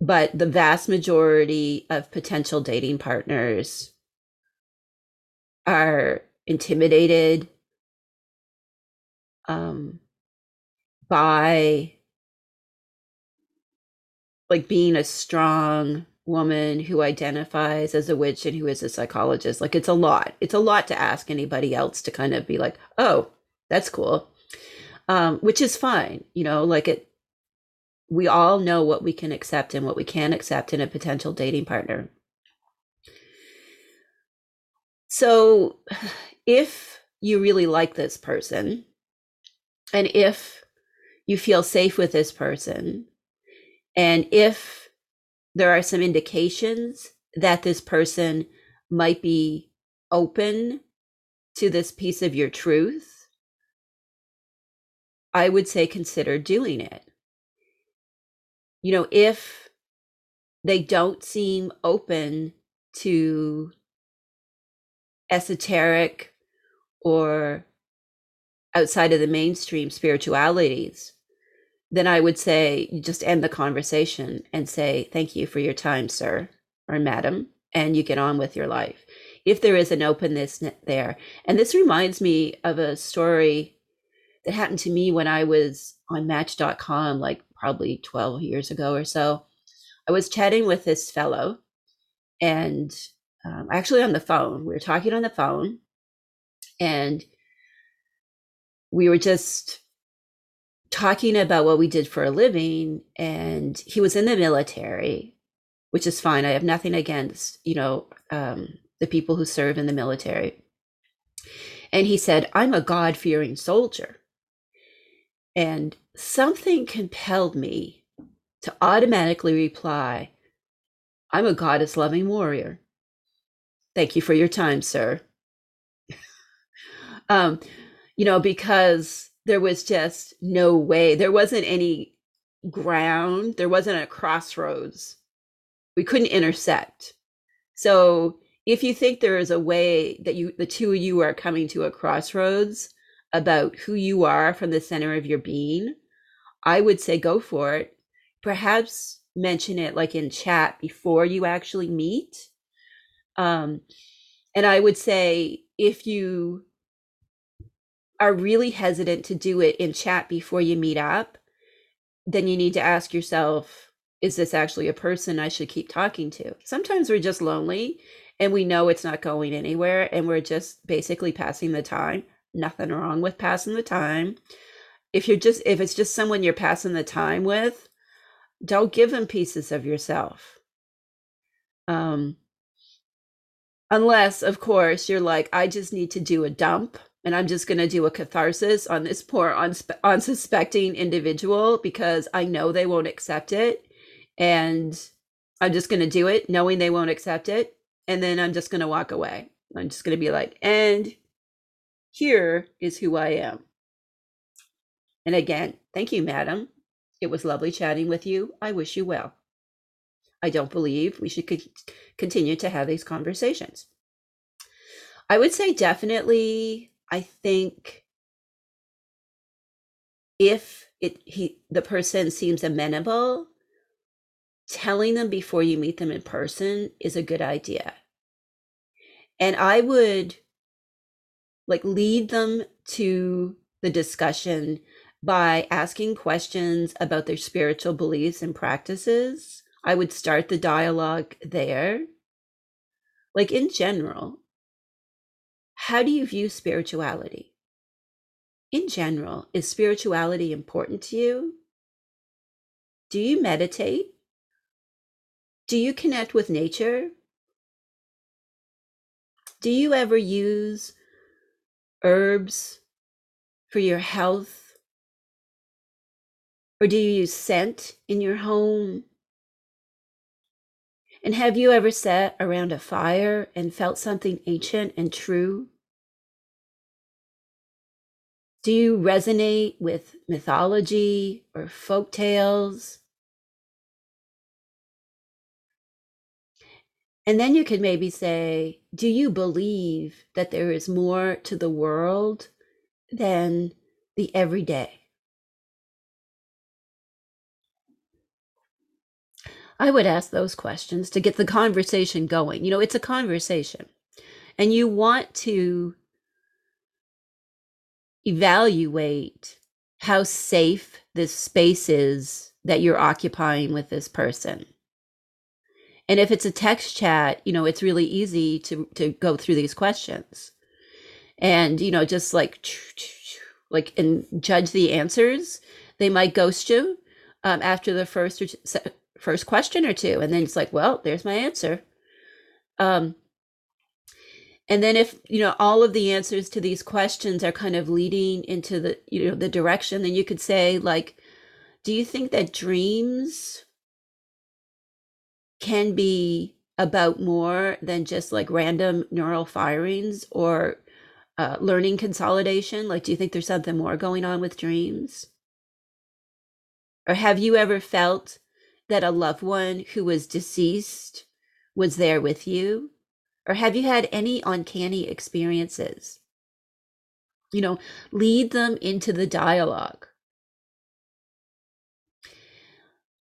but the vast majority of potential dating partners are intimidated um, by like being a strong woman who identifies as a witch and who is a psychologist. Like it's a lot. It's a lot to ask anybody else to kind of be like oh that's cool um, which is fine you know like it we all know what we can accept and what we can't accept in a potential dating partner. So, if you really like this person, and if you feel safe with this person, and if there are some indications that this person might be open to this piece of your truth, I would say consider doing it you know, if they don't seem open to esoteric or outside of the mainstream spiritualities, then I would say you just end the conversation and say, Thank you for your time, sir or madam, and you get on with your life. If there is an openness there. And this reminds me of a story that happened to me when I was on Match.com, like probably 12 years ago or so. I was chatting with this fellow and um, actually on the phone. We were talking on the phone and we were just talking about what we did for a living. And he was in the military, which is fine. I have nothing against, you know, um, the people who serve in the military. And he said, I'm a God fearing soldier. And something compelled me to automatically reply, I'm a goddess loving warrior. Thank you for your time, sir. um, you know, because there was just no way, there wasn't any ground, there wasn't a crossroads. We couldn't intersect. So if you think there is a way that you the two of you are coming to a crossroads about who you are from the center of your being, I would say go for it. Perhaps mention it like in chat before you actually meet. Um, and I would say if you are really hesitant to do it in chat before you meet up, then you need to ask yourself, is this actually a person I should keep talking to? Sometimes we're just lonely and we know it's not going anywhere and we're just basically passing the time. Nothing wrong with passing the time if you're just if it's just someone you're passing the time with don't give them pieces of yourself. Um unless of course you're like i just need to do a dump and i'm just going to do a catharsis on this poor unspe- unsuspecting individual because i know they won't accept it and i'm just going to do it knowing they won't accept it and then i'm just going to walk away. I'm just going to be like and here is who i am and again, thank you, madam. It was lovely chatting with you. I wish you well. I don't believe we should continue to have these conversations. I would say definitely, I think if it he the person seems amenable, telling them before you meet them in person is a good idea. And I would like lead them to the discussion by asking questions about their spiritual beliefs and practices. I would start the dialogue there. Like in general, how do you view spirituality? In general, is spirituality important to you? Do you meditate? Do you connect with nature? Do you ever use herbs for your health? Or do you use scent in your home? And have you ever sat around a fire and felt something ancient and true? Do you resonate with mythology or folk tales? And then you could maybe say, Do you believe that there is more to the world than the everyday? I would ask those questions to get the conversation going. You know, it's a conversation, and you want to evaluate how safe this space is that you're occupying with this person. And if it's a text chat, you know, it's really easy to to go through these questions. And, you know, just like like and judge the answers. They might ghost you um, after the first or first question or two and then it's like, well, there's my answer. Um and then if you know all of the answers to these questions are kind of leading into the you know the direction then you could say like do you think that dreams can be about more than just like random neural firings or uh, learning consolidation like do you think there's something more going on with dreams or have you ever felt that a loved one who was deceased was there with you or have you had any uncanny experiences? You know, lead them into the dialogue.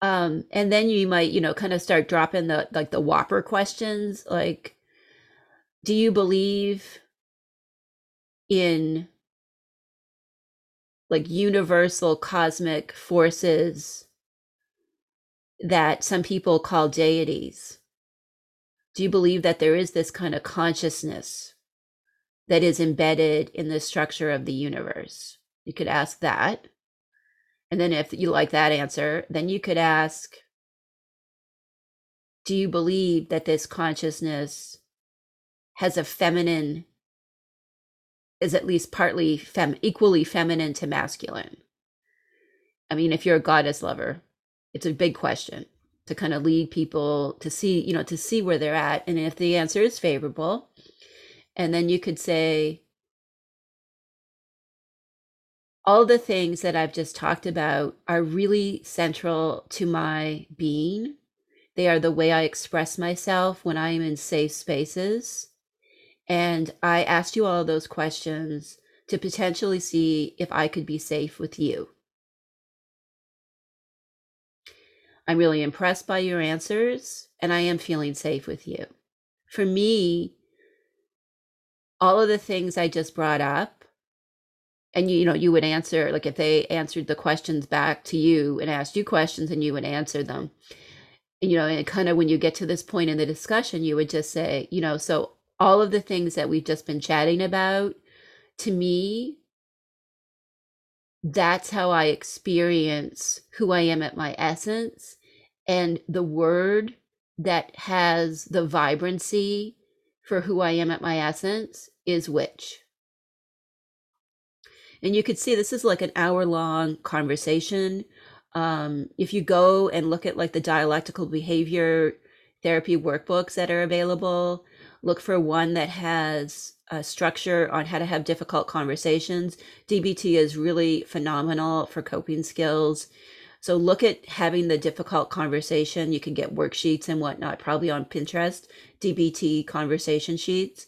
Um, and then you might, you know, kind of start dropping the like the whopper questions like, do you believe in like universal cosmic forces that some people call deities? do you believe that there is this kind of consciousness that is embedded in the structure of the universe? You could ask that. And then if you like that answer, then you could ask Do you believe that this consciousness has a feminine, is at least partly fem, equally feminine to masculine? I mean, if you're a goddess lover, it's a big question to kind of lead people to see, you know, to see where they're at. And if the answer is favorable, and then you could say, all the things that I've just talked about are really central to my being. They are the way I express myself when I am in safe spaces. And I asked you all those questions to potentially see if I could be safe with you. I'm really impressed by your answers and I am feeling safe with you. For me, all of the things I just brought up, and you, you know, you would answer, like if they answered the questions back to you and asked you questions and you would answer them, And, you know, and kind of when you get to this point in the discussion, you would just say, you know, so all of the things that we've just been chatting about, to me, that's how I experience who I am at my essence. And the word that has the vibrancy for who I am at my essence is witch. And you could see this is like an hour long conversation. Um, if you go and look at like the dialectical behavior therapy workbooks that are available, look for one that has a structure on how to have difficult conversations. DBT is really phenomenal for coping skills. So look at having the difficult conversation. You can get worksheets and whatnot, probably on Pinterest, DBT conversation sheets.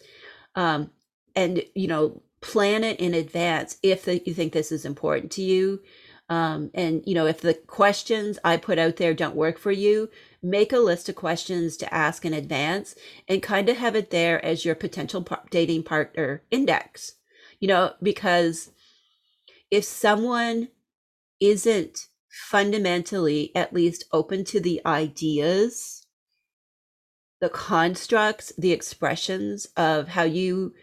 Um, and, you know, plan it in advance if the, you think this is important to you. Um, and, you know, if the questions I put out there don't work for you, make a list of questions to ask in advance and kind of have it there as your potential dating partner index, you know, because if someone isn't fundamentally at least open to the ideas, the constructs, the expressions of how you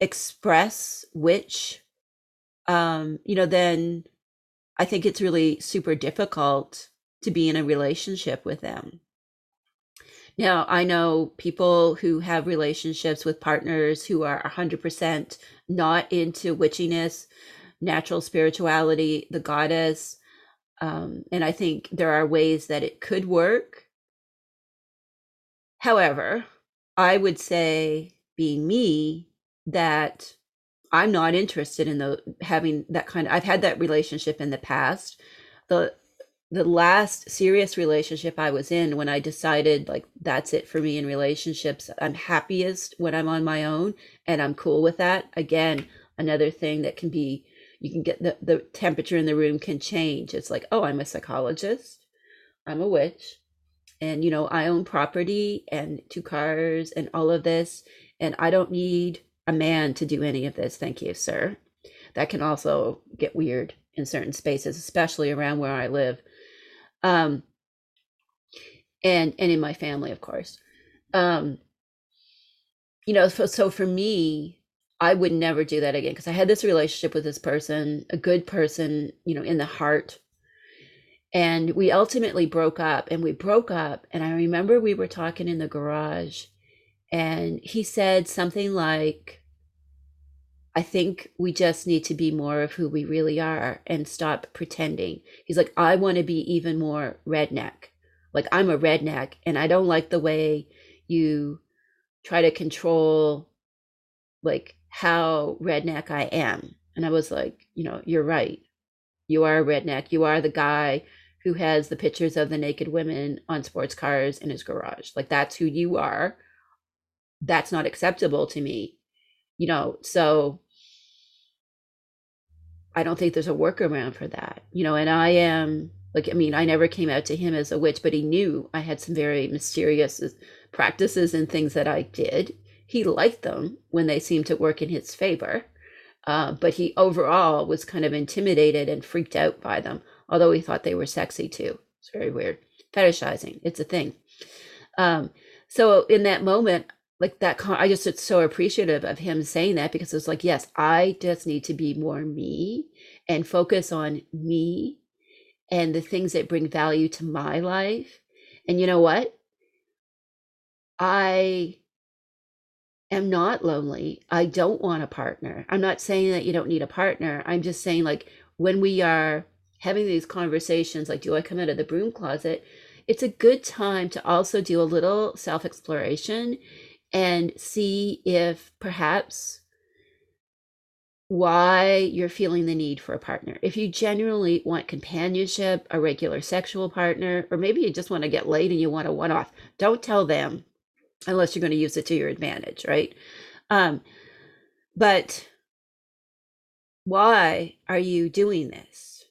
express witch, um, you know, then I think it's really super difficult to be in a relationship with them. Now, I know people who have relationships with partners who are 100% not into witchiness, natural spirituality, the goddess. Um, and I think there are ways that it could work. However, I would say, being me, that I'm not interested in the having that kind of I've had that relationship in the past. The the last serious relationship I was in when I decided like that's it for me in relationships. I'm happiest when I'm on my own and I'm cool with that. Again, another thing that can be you can get the, the temperature in the room can change. It's like, oh, I'm a psychologist, I'm a witch, and you know, I own property and two cars and all of this, and I don't need a man to do any of this. Thank you, sir. That can also get weird in certain spaces, especially around where I live. Um, and and in my family, of course. Um, you know, so, so for me, I would never do that again because I had this relationship with this person, a good person, you know, in the heart. And we ultimately broke up and we broke up. And I remember we were talking in the garage and he said something like, I think we just need to be more of who we really are and stop pretending. He's like, I want to be even more redneck. Like, I'm a redneck and I don't like the way you try to control, like, how redneck I am. And I was like, you know, you're right. You are a redneck. You are the guy who has the pictures of the naked women on sports cars in his garage. Like, that's who you are that's not acceptable to me you know so i don't think there's a workaround for that you know and i am like i mean i never came out to him as a witch but he knew i had some very mysterious practices and things that i did. He liked them when they seemed to work in his favor uh, but he overall was kind of intimidated and freaked out by them although he thought they were sexy too. It's very weird. Fetishizing it's a thing. Um, so in that moment like that i just it's so appreciative of him saying that because it's like yes i just need to be more me and focus on me and the things that bring value to my life. And you know what? I am not lonely. I don't want a partner. I'm not saying that you don't need a partner. I'm just saying like when we are having these conversations like do i come out of the broom closet? It's a good time to also do a little self exploration and see if perhaps why you're feeling the need for a partner. If you genuinely want companionship, a regular sexual partner, or maybe you just want to get laid and you want a one off, don't tell them unless you're going to use it to your advantage, right? Um, but why are you doing this?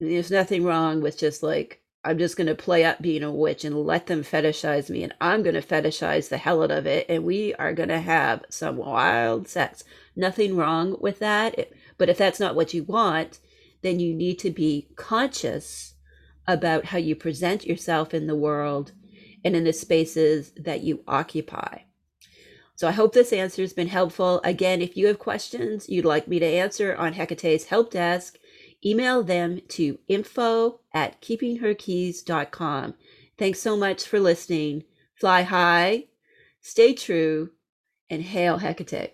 There's nothing wrong with just like I'm just going to play up being a witch and let them fetishize me, and I'm going to fetishize the hell out of it, and we are going to have some wild sex. Nothing wrong with that. But if that's not what you want, then you need to be conscious about how you present yourself in the world and in the spaces that you occupy. So I hope this answer has been helpful. Again, if you have questions you'd like me to answer on Hekate's help desk, email them to info at keepingherkeys.com. Thanks so much for listening. Fly high, stay true, and hail Hekate.